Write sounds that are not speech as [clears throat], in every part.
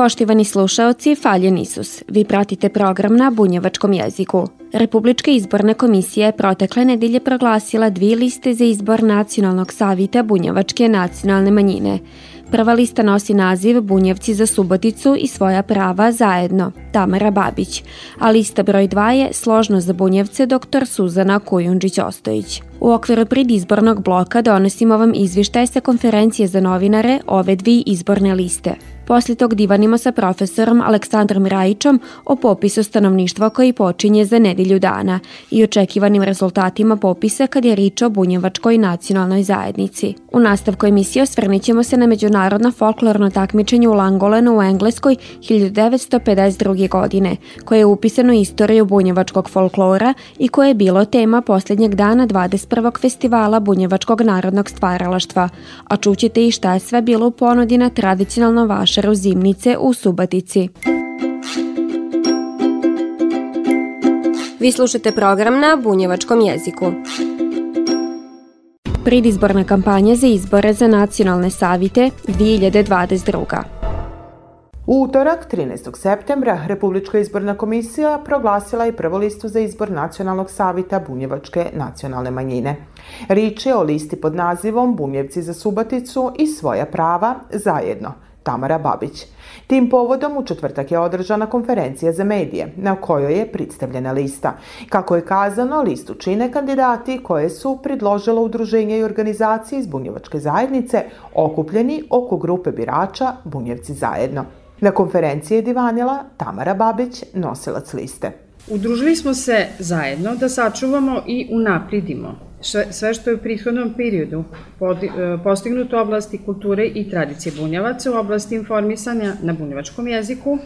Poštivani slušaoci, faljen Isus. Vi pratite program na bunjevačkom jeziku. Republička izborna komisija je protekle nedelje proglasila dvije liste za izbor Nacionalnog savita bunjevačke nacionalne manjine. Prva lista nosi naziv Bunjevci za Suboticu i svoja prava zajedno, Tamara Babić, a lista broj 2 je Složno za Bunjevce dr. Suzana Kujundžić-Ostojić. U okviru predizbornog bloka donosimo vam izvištaj sa konferencije za novinare ove dvi izborne liste. Posle tog divanimo sa profesorom Aleksandrom Rajičom o popisu stanovništva koji počinje za nedelju dana i očekivanim rezultatima popisa kad je rič o bunjevačkoj nacionalnoj zajednici. U nastavku emisije osvrnićemo se na međunarodno folklorno takmičenje u Langolenu u Engleskoj 1952. godine, koje je upisano istoriju bunjevačkog folklora i koje je bilo tema posljednjeg dana 21. festivala bunjevačkog narodnog stvaralaštva, a čućete i šta je sve bilo u ponudi na tradicionalno vaše večeru zimnice u Subatici. Vi slušate program na bunjevačkom jeziku. Pridizborna kampanja za izbore za nacionalne savite 2022. U utorak, 13. septembra, Republička izborna komisija proglasila je prvu listu za izbor Nacionalnog savita Bunjevačke nacionalne manjine. Rič je o listi pod nazivom Bunjevci za Subaticu i svoja prava zajedno – Tamara Babić. Tim povodom u četvrtak je održana konferencija za medije, na kojoj je predstavljena lista. Kako je kazano, listu čine kandidati koje su predložilo udruženje i organizacije iz Bunjevačke zajednice okupljeni oko grupe birača Bunjevci zajedno. Na konferenciji je divanila Tamara Babić, nosilac liste. Udružili smo se zajedno da sačuvamo i unapridimo sve što je u prethodnom periodu e, postignuto u oblasti kulture i tradicije bunjavaca, u oblasti informisanja na bunjevačkom jeziku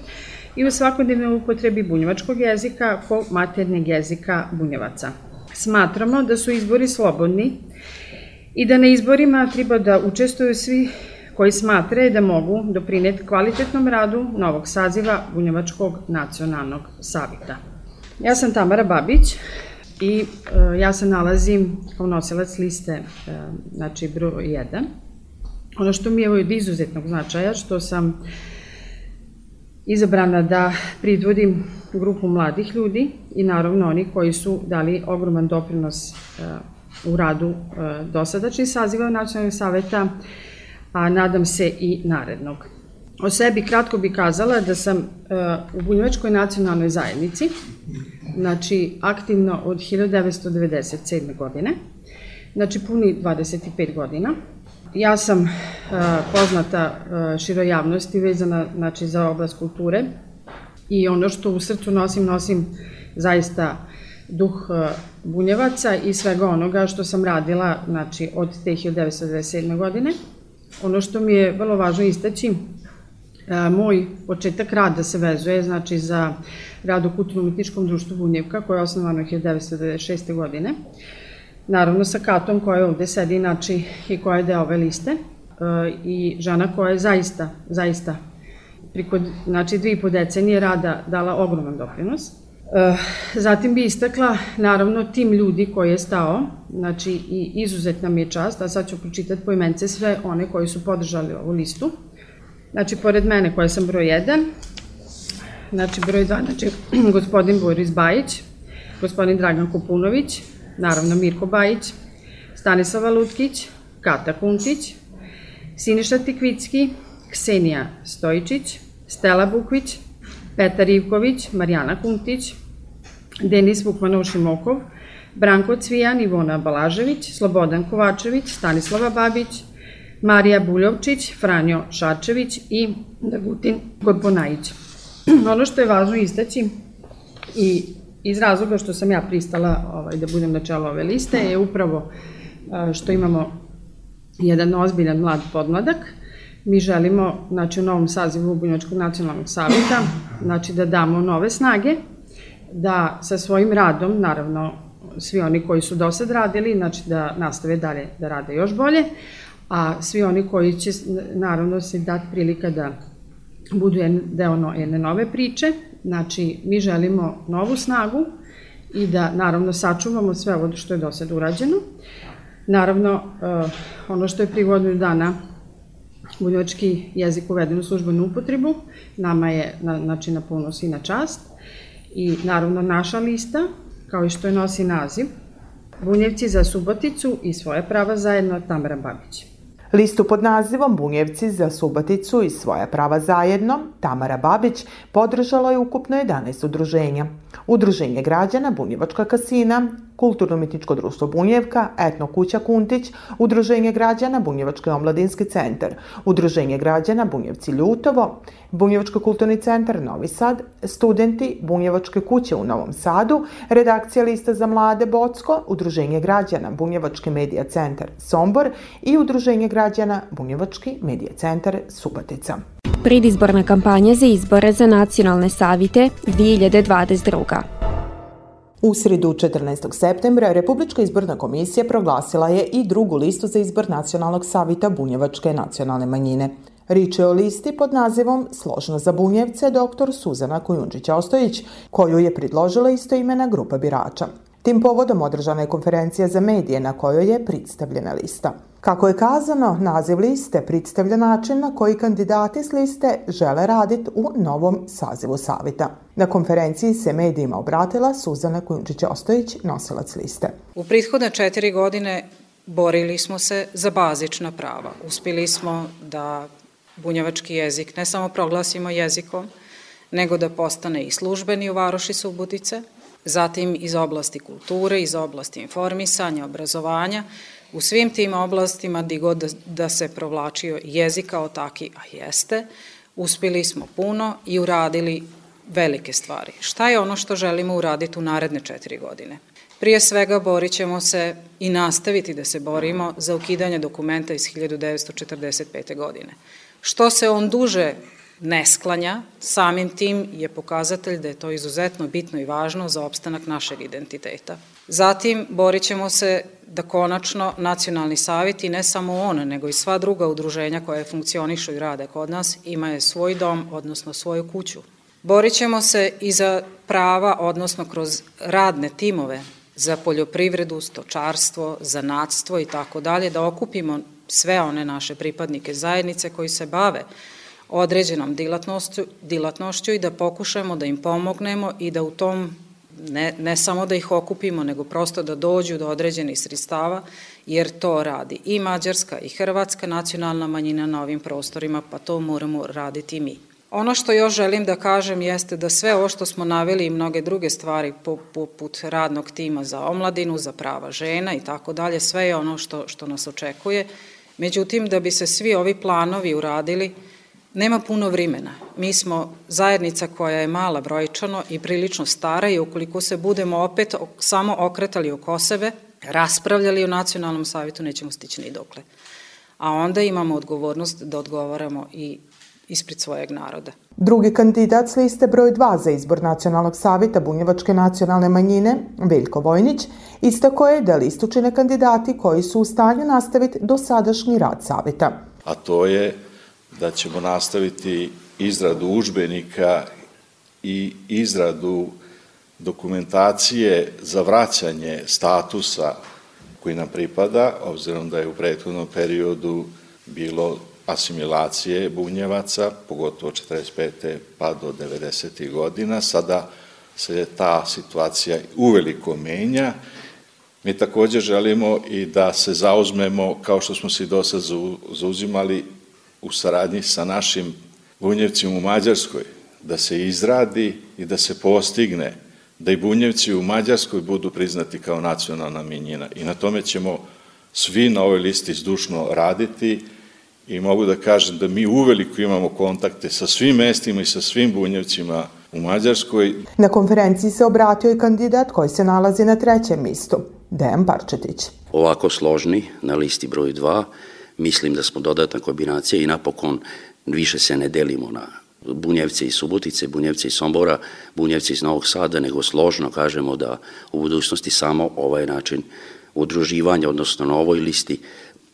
i u svakodnevnoj upotrebi bunjevačkog jezika ko maternjeg jezika bunjevaca. Smatramo da su izbori slobodni i da na izborima treba da učestvuju svi koji smatraju da mogu doprineti kvalitetnom radu novog saziva Bunjevačkog nacionalnog savita. Ja sam Tamara Babić, i uh, ja se nalazim kao nosilac liste, uh, znači broj 1. Ono što mi je od izuzetnog značaja, što sam izabrana da pridvodim grupu mladih ljudi i naravno oni koji su dali ogroman doprinos uh, u radu dosadačnih saziva Nacionalnog saveta, a nadam se i narednog. O sebi kratko bi kazala da sam uh, u Bunjevačkoj nacionalnoj zajednici, znači aktivno od 1997. godine, znači puni 25 godina. Ja sam uh, poznata uh, široj javnosti vezana znači, za oblast kulture i ono što u srcu nosim, nosim zaista duh uh, bunjevaca i svega onoga što sam radila znači, od te 1997. godine. Ono što mi je vrlo važno istaći E, moj početak rada se vezuje znači za rad u kulturno-umetničkom društvu Bunjevka koje je osnovano 1996. godine. Naravno sa Katom koja ovde sedi znači, i koja je deo ove liste e, i žena koja je zaista, zaista priko znači, dvije i po decenije rada dala ogroman doprinos. E, zatim bi istakla naravno tim ljudi koji je stao, znači i izuzetna mi je čast, a sad ću pročitati poimence sve one koji su podržali ovu listu. Znači, pored mene koja sam broj 1, znači broj 2, znači [clears throat] gospodin Boris Bajić, gospodin Dragan Kopunović, naravno Mirko Bajić, Stanislava Lutkić, Kata Kuntić, Siniša Tikvicki, Ksenija Stojičić, Stela Bukvić, Petar Ivković, Marijana Kuntić, Denis Vukmanošimokov, Branko Cvijan, Ivona Balažević, Slobodan Kovačević, Stanislava Babić, Marija Buljovčić, Franjo Šačević i Dagutin Gorbonajić. [clears throat] ono što je važno istaći i iz razloga što sam ja pristala ovaj, da budem na čelu ove liste je upravo što imamo jedan ozbiljan mlad podmladak Mi želimo, znači, u novom sazivu Bunjevačkog nacionalnog savjeta, znači da damo nove snage, da sa svojim radom, naravno, svi oni koji su do sad radili, znači da nastave dalje da rade još bolje, a svi oni koji će, naravno, se dati prilika da budu deo jedne nove priče, znači mi želimo novu snagu i da naravno sačuvamo sve ovo što je do sada urađeno. Naravno, uh, ono što je pri godinu dana bunjevački jezik uveden u službenu upotrebu, nama je na, znači, na ponos i na čast. I naravno naša lista, kao i što je nosi naziv, Bunjevci za Suboticu i svoje prava zajedno Tamara Babić. Listu pod nazivom Bunjevci za Suboticu i svoja prava zajedno, Tamara Babić podržalo je ukupno 11 udruženja. Udruženje građana Bunjevačka kasina, Kulturno-mitničko društvo Bunjevka, Etno kuća Kuntić, Udruženje građana Bunjevački omladinski centar, Udruženje građana Bunjevci Ljutovo, Bunjevački kulturni centar Novi Sad, studenti Bunjevačke kuće u Novom Sadu, redakcija lista za mlade Bocko, Udruženje građana Bunjevački medija centar Sombor i Udruženje građana Bunjevački medija centar Subotica. Predizborna kampanja za izbore za nacionalne savite 2022. U sredu 14. septembra Republička izborna komisija proglasila je i drugu listu za izbor Nacionalnog savita Bunjevačke nacionalne manjine. Rič je o listi pod nazivom Složno za Bunjevce dr. Suzana Kujundžić-Ostojić, koju je predložila istoimena grupa birača. Tim povodom održana je konferencija za medije na kojoj je predstavljena lista. Kako je kazano, naziv liste predstavlja način na koji kandidati s liste žele raditi u novom sazivu savita. Na konferenciji se medijima obratila Suzana Kujundžić-Ostojić, nosilac liste. U prethodne četiri godine borili smo se za bazična prava. Uspili smo da bunjevački jezik ne samo proglasimo jezikom, nego da postane i službeni u Varoši Subotice, zatim iz oblasti kulture, iz oblasti informisanja, obrazovanja, u svim tim oblastima di god da, da se provlačio jezik kao taki, a jeste, uspili smo puno i uradili velike stvari. Šta je ono što želimo uraditi u naredne četiri godine? Prije svega borit ćemo se i nastaviti da se borimo za ukidanje dokumenta iz 1945. godine. Što se on duže ne sklanja, samim tim je pokazatelj da je to izuzetno bitno i važno za opstanak našeg identiteta. Zatim, borit ćemo se da konačno nacionalni savjet i ne samo on, nego i sva druga udruženja koje funkcionišu i rade kod nas imaju svoj dom, odnosno svoju kuću. Borit ćemo se i za prava, odnosno kroz radne timove za poljoprivredu, stočarstvo, zanatstvo i tako dalje, da okupimo sve one naše pripadnike zajednice koji se bave određenom dilatnošću, dilatnošću i da pokušamo da im pomognemo i da u tom ne, ne samo da ih okupimo, nego prosto da dođu do određenih sredstava, jer to radi i Mađarska i Hrvatska nacionalna manjina na ovim prostorima, pa to moramo raditi mi. Ono što još želim da kažem jeste da sve ovo što smo naveli i mnoge druge stvari poput radnog tima za omladinu, za prava žena i tako dalje, sve je ono što, što nas očekuje. Međutim, da bi se svi ovi planovi uradili, Nema puno vremena. Mi smo zajednica koja je mala brojčano i prilično stara i ukoliko se budemo opet samo okretali oko sebe, raspravljali o nacionalnom savjetu, nećemo stići ni dokle. A onda imamo odgovornost da odgovaramo i ispred svojeg naroda. Drugi kandidat s liste broj 2 za izbor Nacionalnog savjeta Bunjevačke nacionalne manjine, Veljko Vojnić, istako je da listu čine kandidati koji su u stanju nastaviti dosadašnji rad savjeta. A to je da ćemo nastaviti izradu užbenika i izradu dokumentacije za vraćanje statusa koji nam pripada, obzirom da je u prethodnom periodu bilo asimilacije bunjevaca, pogotovo 45. pa do 90. godina. Sada se ta situacija uveliko menja. Mi takođe želimo i da se zauzmemo, kao što smo se i do sad zauzimali, u saradnji sa našim bunjevcima u Mađarskoj, da se izradi i da se postigne da i bunjevci u Mađarskoj budu priznati kao nacionalna minjina. I na tome ćemo svi na ovoj listi zdušno raditi i mogu da kažem da mi uveliko imamo kontakte sa svim mestima i sa svim bunjevcima u Mađarskoj. Na konferenciji se obratio i kandidat koji se nalazi na trećem mistu, Dejan Parčetić. Ovako složni na listi broj 2 mislim da smo dodatna kombinacija i napokon više se ne delimo na Bunjevce iz Subotice, Bunjevce iz Sombora, Bunjevce iz Novog Sada, nego složno kažemo da u budućnosti samo ovaj način udruživanja, odnosno na ovoj listi,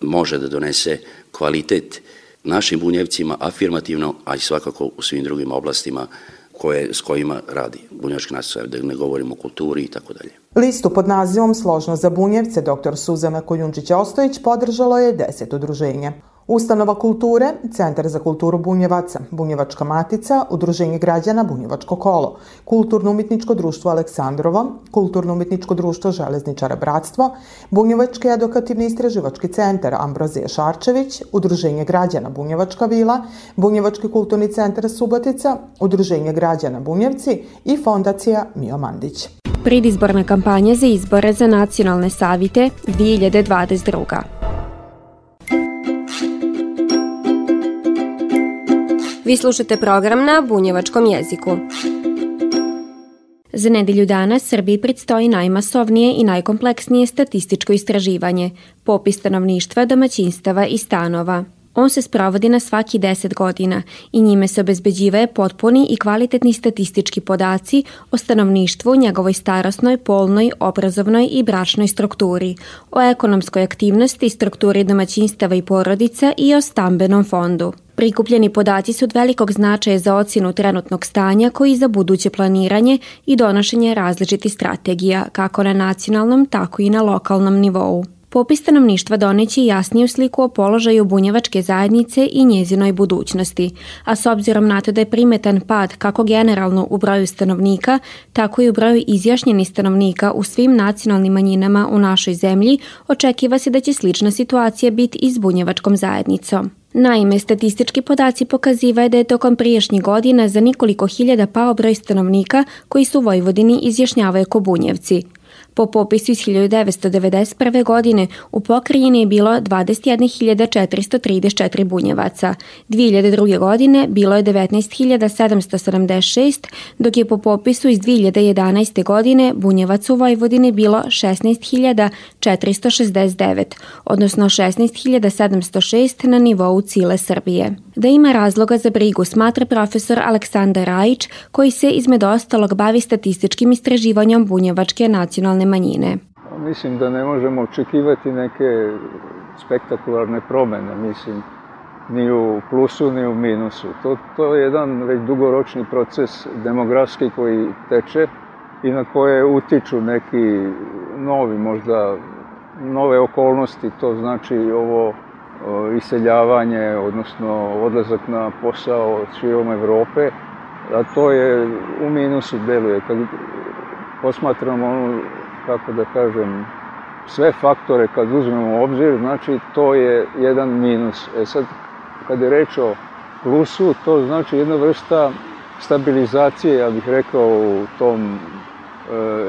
može da donese kvalitet našim bunjevcima afirmativno, a i svakako u svim drugim oblastima koje, s kojima radi bunjevački nacionalni, da ne govorimo o kulturi i tako dalje. Listu pod nazivom Složno za bunjevce dr. Suzana Kojundžić-Ostojić podržalo je deset udruženja. Ustanova kulture, Centar za kulturu Bunjevaca, Bunjevačka matica, Udruženje građana Bunjevačko kolo, Kulturno-umitničko društvo Aleksandrovo, Kulturno-umitničko društvo Železničara Bratstvo, Bunjevački edukativni istraživački centar Ambrozije Šarčević, Udruženje građana Bunjevačka vila, Bunjevački kulturni centar Subotica, Udruženje građana Bunjevci i Fondacija Mio Mandić. Pridizborna kampanja za izbore za nacionalne savite 2022. Vi slušate program na bunjevačkom jeziku. Za nedelju dana Srbiji predstoji najmasovnije i najkompleksnije statističko istraživanje, popis stanovništva, domaćinstava i stanova. On se sprovodi na svaki 10 godina i njime se obezbeđivaje potpuni i kvalitetni statistički podaci o stanovništvu, njegovoj starosnoj, polnoj, obrazovnoj i bračnoj strukturi, o ekonomskoj aktivnosti, strukturi domaćinstava i porodica i o stambenom fondu. Prikupljeni podaci su od velikog značaja za ocjenu trenutnog stanja koji za buduće planiranje i donošenje različitih strategija, kako na nacionalnom, tako i na lokalnom nivou. Popis stanovništva doneće jasniju sliku o položaju bunjevačke zajednice i njezinoj budućnosti, a s obzirom na to da je primetan pad kako generalno u broju stanovnika, tako i u broju izjašnjenih stanovnika u svim nacionalnim manjinama u našoj zemlji, očekiva se da će slična situacija biti i s bunjevačkom zajednicom. Naime, statistički podaci pokazivaju da je tokom priješnjih godina za nikoliko hiljada pao broj stanovnika koji su u Vojvodini izjašnjavaju ko bunjevci – Po popisu iz 1991. godine u pokrajini je bilo 21.434 bunjevaca. 2002. godine bilo je 19.776, dok je po popisu iz 2011. godine bunjevaca u Vojvodini bilo 16.469, odnosno 16.706 na nivou cile Srbije. Da ima razloga za brigu smatra profesor Aleksandar Rajić, koji se između ostalog bavi statističkim istraživanjem bunjevačke nacionalne manjine. Mislim da ne možemo očekivati neke spektakularne promene, mislim, ni u plusu, ni u minusu. To, to je jedan već dugoročni proces demografski koji teče i na koje utiču neki novi, možda nove okolnosti, to znači ovo iseljavanje, odnosno odlazak na posao širom Evrope, a to je u minusu deluje. Kad posmatramo kako da kažem, sve faktore kad uzmemo u obzir, znači to je jedan minus. E sad, kad je reč o plusu, to znači jedna vrsta stabilizacije, ja bih rekao, u tom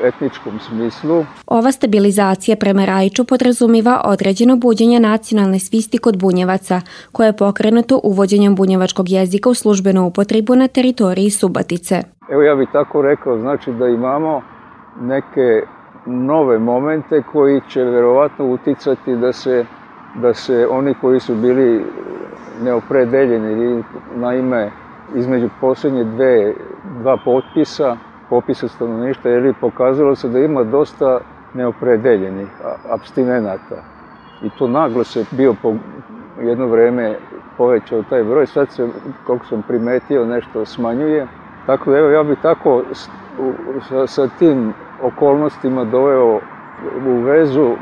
etničkom smislu. Ova stabilizacija prema Rajiću podrazumiva određeno buđenje nacionalne svisti kod bunjevaca, koje je pokrenuto uvođenjem bunjevačkog jezika u službenu upotrebu na teritoriji Subatice. Evo ja bih tako rekao, znači da imamo neke nove momente koji će verovatno uticati da se, da se oni koji su bili neopredeljeni ili naime između poslednje dve, dva potpisa popisa stanovništva, jer pokazalo se da ima dosta neopredeljenih abstinenata. I to naglo se bio po jedno vreme povećao taj broj, sad se, koliko sam primetio, nešto smanjuje. Tako da evo, ja bih tako sa, sa tim okolnostima doveo u vezu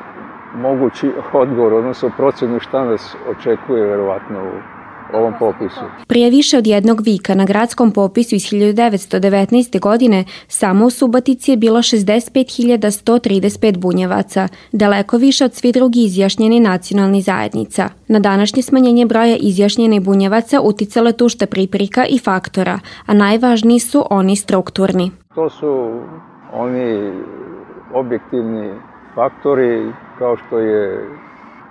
mogući odgovor, odnosno procenu šta nas očekuje verovatno u ovom popisu. Prije više od jednog vika na gradskom popisu iz 1919. godine samo u Subatici je bilo 65.135 bunjevaca, daleko više od svi drugi izjašnjeni nacionalni zajednica. Na današnje smanjenje broja izjašnjene bunjevaca uticalo je tušta priprika i faktora, a najvažniji su oni strukturni. To su oni objektivni faktori kao što je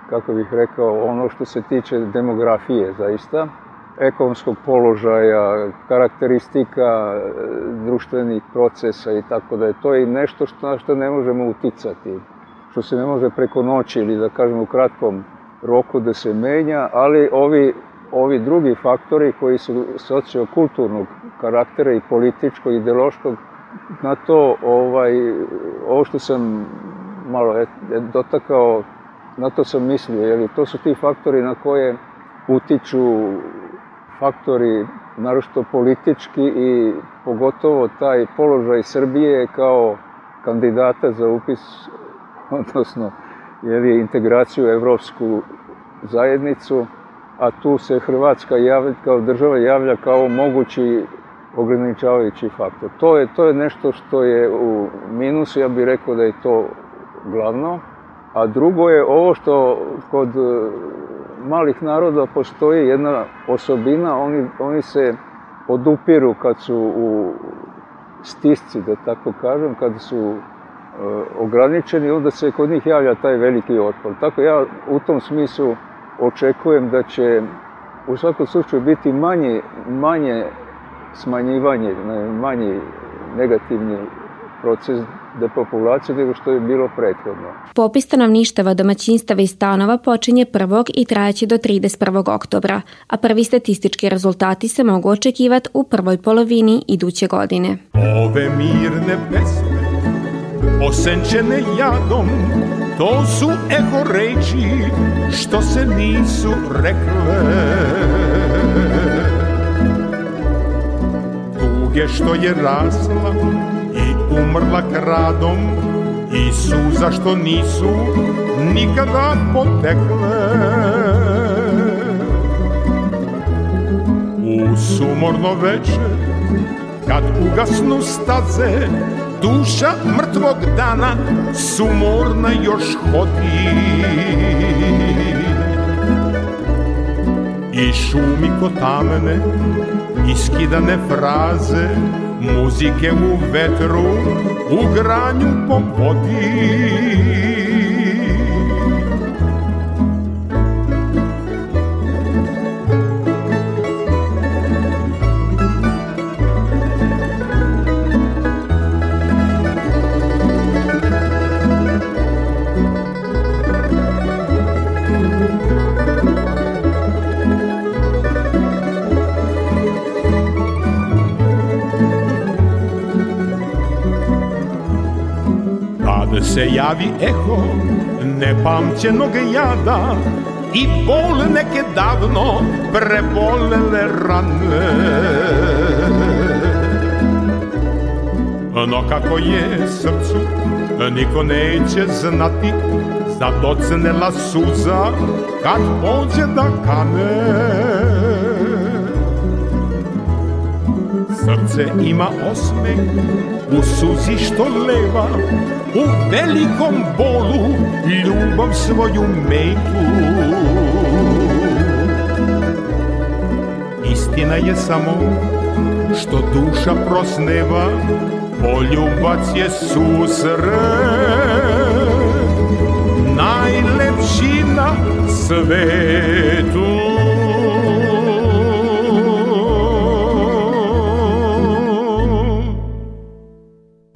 kako bih rekao, ono što se tiče demografije zaista, ekonomskog položaja, karakteristika e, društvenih procesa i tako da je to i nešto što, na što ne možemo uticati, što se ne može preko noći ili da kažemo u kratkom roku da se menja, ali ovi, ovi drugi faktori koji su sociokulturnog karaktera i političkog, ideološkog, na to, ovaj, ovo što sam malo je, dotakao, na to sam mislio, jer to su ti faktori na koje utiču faktori, narošto politički i pogotovo taj položaj Srbije kao kandidata za upis, odnosno jeli, integraciju u evropsku zajednicu, a tu se Hrvatska javlja, kao država javlja kao mogući ograničavajući faktor. To je, to je nešto što je u minusu, ja bih rekao da je to glavno. A drugo je ovo što kod e, malih naroda postoji jedna osobina, oni, oni se odupiru kad su u stisci, da tako kažem, kad su e, ograničeni, onda se kod njih javlja taj veliki otpor. Tako ja u tom smislu očekujem da će u svakom slučaju biti manje, manje smanjivanje, manji negativni proces depopulacije nego što je bilo prethodno. Popis stanovništava domaćinstava i stanova počinje 1. i trajaće do 31. oktobra, a prvi statistički rezultati se mogu očekivati u prvoj polovini iduće godine. Ove mirne pesme, osenčene jadom, to su eho reči što se nisu rekle. Tuge što je rasla umrla kradom i suza što nisu nikada potekle. U sumorno veče, kad ugasnu staze, duša mrtvog dana sumorna još hodi. I šumi ko tamne, iskidane fraze, muzike u vetru, u granju po vodi. Se javi eho nepamćenog jada i bol neke davno prebolele rane. No kako je srcu, niko neće znati, docnela suza kad pođe da kane. Srce ima osmeh u suzi što leva, u velikom bolu ljubav svoju metu. Istina je samo što duša prosneva, poljubac je susret, najlepši na svetu.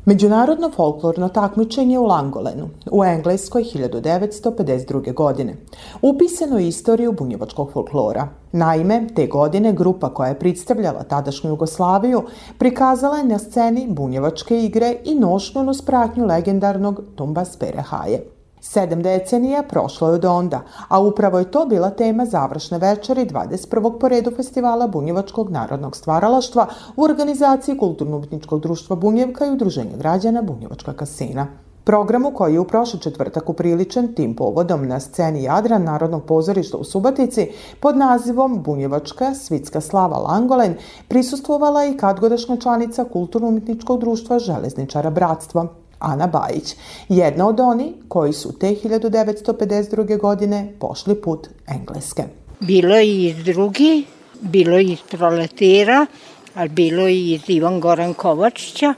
Međunarodno folklorno takmičenje u Langolenu u Engleskoj 1952. godine. Upisano je istoriju bunjevačkog folklora. Naime, te godine grupa koja je predstavljala tadašnju Jugoslaviju prikazala je na sceni bunjevačke igre i nošnjenu spratnju legendarnog Tumbas Perehaje. Sedam decenija prošlo je od onda, a upravo je to bila tema završne večeri 21. po redu festivala Bunjevačkog narodnog stvaralaštva u organizaciji Kulturno-umetničkog društva Bunjevka i Udruženja građana Bunjevačka kasina. Programu koji je u prošli četvrtak upriličen tim povodom na sceni Jadran Narodnog pozorišta u Subatici pod nazivom Bunjevačka svitska slava Langolen prisustvovala i kadgodašnja članica Kulturno-umetničkog društva Železničara Bratstva Ana Bajić, jedna od oni koji su te 1952. godine pošli put Engleske. Bilo je i iz drugi, bilo je iz proletira, ali bilo je i iz Ivan Goran Kovačića,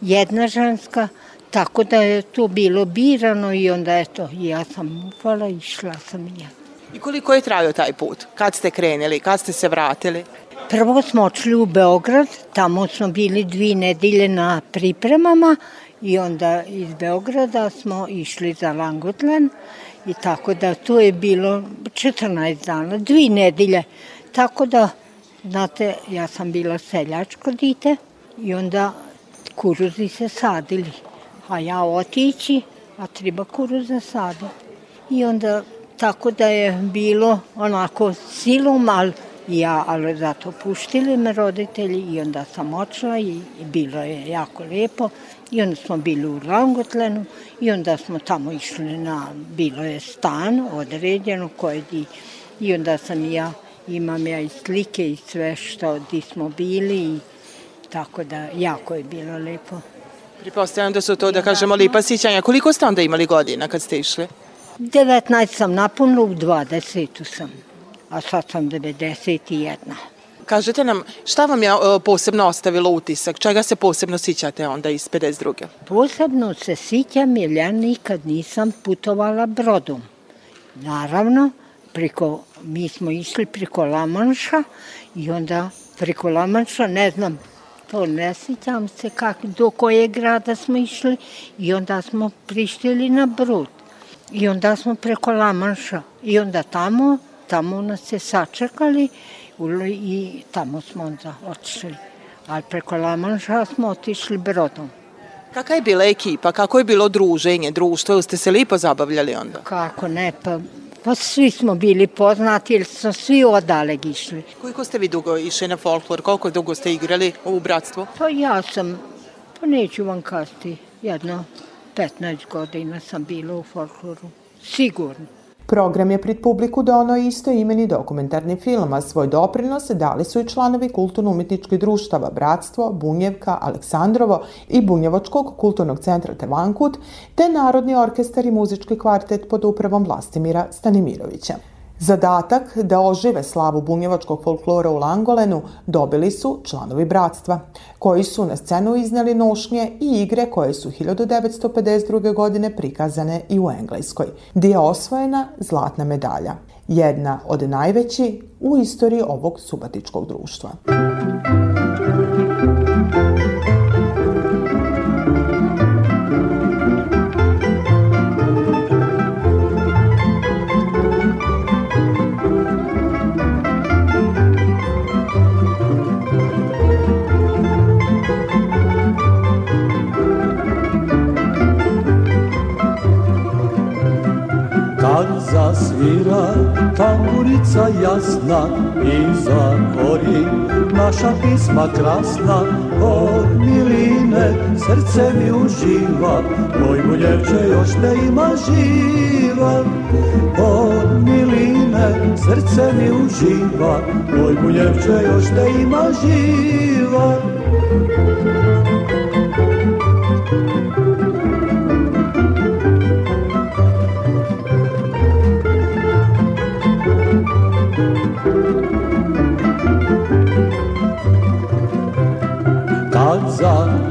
jedna ženska, tako da je to bilo birano i onda eto, ja sam upala i išla sam ja. I koliko je trajao taj put? Kad ste krenuli? Kad ste se vratili? Prvo smo očli u Beograd, tamo smo bili dvi nedelje na pripremama I onda iz Beograda smo išli za Langutlen I tako da to je bilo 14 dana, dvi nedelje. Tako da, znate, ja sam bila seljačko dite i onda kuruzi se sadili. A ja otići, a treba kuruza sada. I onda tako da je bilo onako silom, ali ja, ali zato puštili me roditelji i onda sam očela i, i bilo je jako lepo. I onda smo bili u Langotlenu i onda smo tamo išli na, bilo je stan određeno koje di, i onda sam ja, imam ja i slike i sve što di smo bili i tako da jako je bilo lepo. Pripostavljam da su to, da kažemo, lipa sićanja. Koliko ste onda imali godina kad ste išli? 19 sam napunila, u 20 sam, a sad sam 91. Kažete nam, šta vam je posebno ostavilo utisak? Čega se posebno sićate onda iz 52. Posebno se sićam jer ja nikad nisam putovala brodom. Naravno, priko, mi smo išli preko Lamanša i onda preko Lamanša, ne znam, to ne sićam se kak, do koje grada smo išli i onda smo prištili na brod. I onda smo preko Lamanša i onda tamo, tamo nas je sačekali i tamo smo onda otišli. Ali preko Lamanša smo otišli brodom. Kakva je bila ekipa? Kako je bilo druženje, društvo? Ste se lipo zabavljali onda? Kako ne, pa, pa svi smo bili poznati jer smo svi odaleg išli. Koliko ste vi dugo išli na folklor? Koliko dugo ste igrali u bratstvu? Pa ja sam, pa neću vam kasti, jedno 15 godina sam bila u folkloru. Sigurno. Program je pred publiku donao isto imeni dokumentarni film, a svoj doprinos dali su i članovi kulturno-umetničkih društava Bratstvo, Bunjevka, Aleksandrovo i Bunjevačkog kulturnog centra Tevankut, te Narodni orkestar i muzički kvartet pod upravom Vlastimira Stanimirovića. Zadatak da ožive slavu bunjevačkog folklora u Langolenu dobili su članovi bratstva, koji su na scenu izneli nošnje i igre koje su 1952. godine prikazane i u Engleskoj, gdje je osvojena zlatna medalja, jedna od najveći u istoriji ovog subatičkog društva. Tamburica jasna i za gori naša pisma krasna. Od miline srce mi uživa moj buljevče još ne ima živa. Od miline srce mi uživa moj buljevče još ne ima živa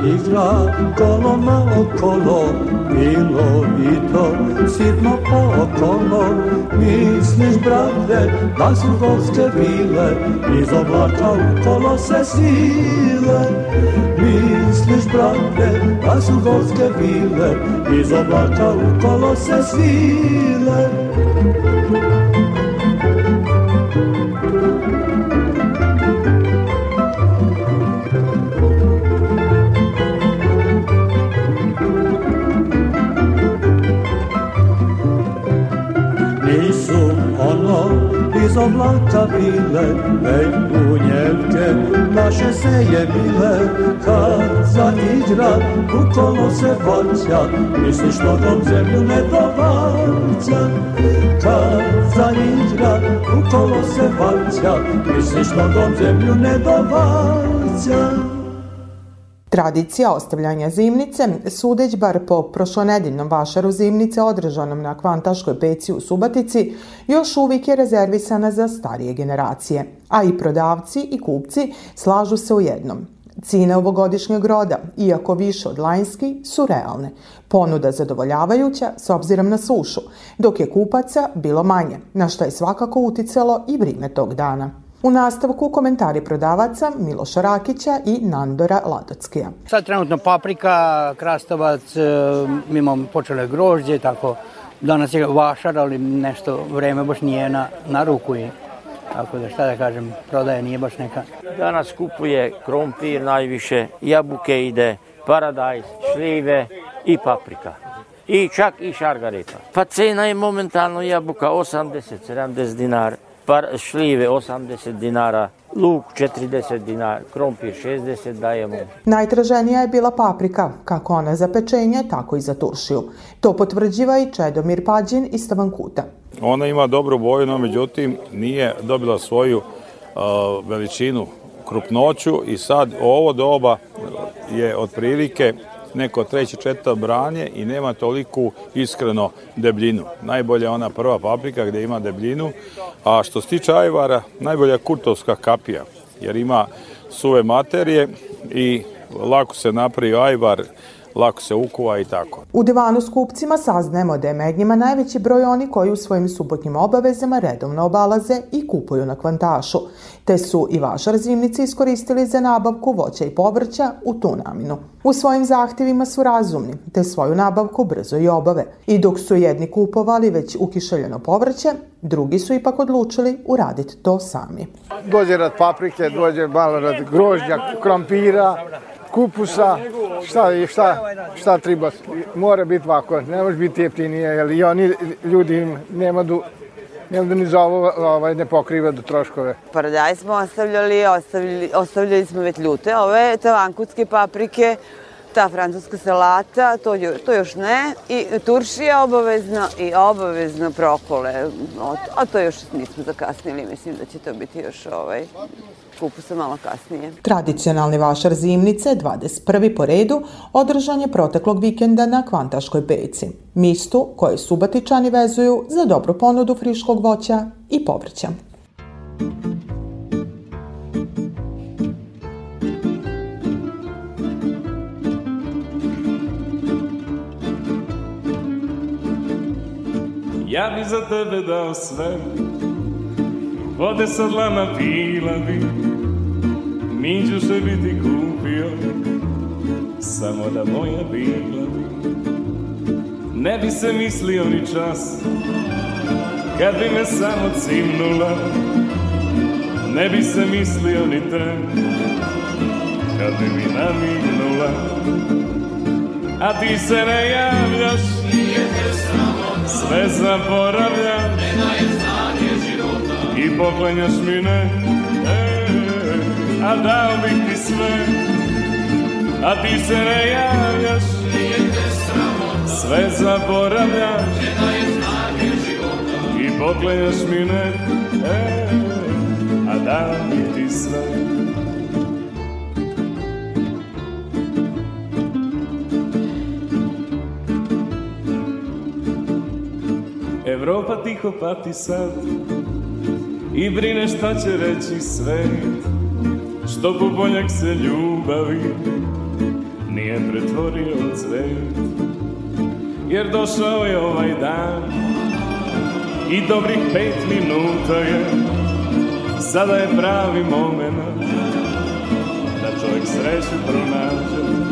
igra kolo na okolo Bilo i to sitno po okolo Misliš, brate, da su golske bile Iz oblaka u kolo se sile. Misliš, brate, da su golske bile Iz oblaka u kolo se svile oblaka bile, već bunjevke naše se je bile, kad zaigra u kolo se vaća, misliš nogom zemlju ne dovaća. Kad zaigra u kolo se vaća, misliš nogom zemlju ne dovaća. Tradicija ostavljanja zimnice, sudeć bar po prošlonedeljnom vašaru zimnice održanom na Kvantaškoj peci u Subatici, još uvijek je rezervisana za starije generacije, a i prodavci i kupci slažu se u jednom. Cine ovogodišnjeg roda, iako više od lajnski, su realne. Ponuda zadovoljavajuća s obzirom na sušu, dok je kupaca bilo manje, na što je svakako uticalo i vrime tog dana. U nastavku komentari prodavaca Miloša Rakića i Nandora Ladockija. Sad trenutno paprika, krastavac, e, mi imamo počele grožđe, tako danas je vašar, ali nešto vreme baš nije na, na ruku i tako da šta da kažem, prodaje nije baš neka. Danas kupuje krompir najviše, jabuke ide, paradajz, šljive i paprika. I čak i šargareta. Pa cena je momentalno jabuka 80-70 dinara, par, šljive 80 dinara, luk 40 dinara, krompir 60 dajemo. Najtraženija je bila paprika, kako ona za pečenje, tako i za turšiju. To potvrđiva i Čedomir Pađin iz Tavankuta. Ona ima dobru boju, no međutim nije dobila svoju uh, veličinu, krupnoću i sad ovo doba je otprilike neko treće, četvrto branje i nema toliku iskreno debljinu. Najbolja je ona prva paprika gde ima debljinu, a što se tiče ajvara, najbolja je kurtovska kapija, jer ima suve materije i lako se napravi ajvar, lako se ukuva i tako. U divanu s kupcima saznajemo da je med njima najveći broj oni koji u svojim subotnjim obavezama redovno obalaze i kupuju na kvantašu, te su i vašar zimnici iskoristili za nabavku voća i povrća u tu naminu. U svojim zahtevima su razumni, te svoju nabavku brzo i obave. I dok su jedni kupovali već ukišeljeno povrće, drugi su ipak odlučili uraditi to sami. Dođe rad paprike, dođe malo rad grožđa, krompira, kupusa, šta, šta, šta treba, mora biti ovako, ne može biti jeftinije, jer i oni ljudi nema du, nema da ni za ovo ovaj, ne pokriva do troškove. Paradaj smo ostavljali, ostavljali, ostavljali smo već ljute, ove tavankutske paprike, ta francuska salata, to, to još ne, i turšija obavezno i obavezno prokole, a to još nismo zakasnili, mislim da će to biti još ovaj, kupusa malo kasnije. Tradicionalni vašar zimnice, 21. po redu, održan je proteklog vikenda na Kvantaškoj peci, mistu koje subatičani vezuju za dobru ponudu friškog voća i povrća. Ja bi za tebe dao sve Vode sa dlana pila bi Minđu se bi ti kupio Samo da moja bila bi Ne bi se mislio ni čas Kad bi me samo cimnula. Ne bi se mislio ni tren Kad bi mi namignula. A ti se ne javljaš Sve zaboravljam I poklanjaš mi ne A dao bih ti sve A ti se ne javljaš. Sve zaboravljam I poklanjaš mi ne. E, A dao bih ti sve. Evropa tiho pati sad I brine šta će reći svet Što bubonjak se ljubavi Nije pretvorio u cvet. Jer došao je ovaj dan I dobrih pet minuta je. Sada je pravi moment Da čovjek sreću pronađe.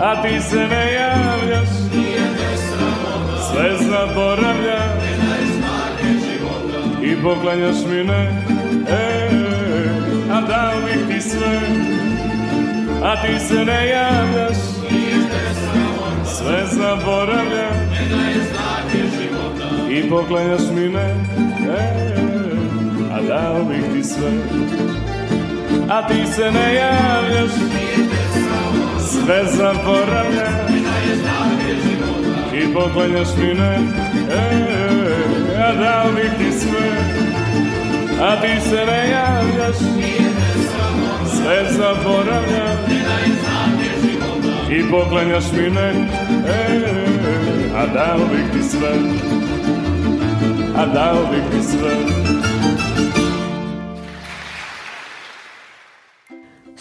A ti se ne javljaš sve zaboravljam i poklanjaš mi ne a dao bih ti sve a ti se ne javljaš. Sve zaboravljam i poklanjaš mi ne. E, a dao bih ti sve a ti se ne javljaš. Sve zaboravljam i poklanjaš mi ne. E, a dao bih ti sve a ti se ne javljaš sve zaboravljam i poklanjaš mi ne. E, a dao bih ti sve. A dao bih ti sve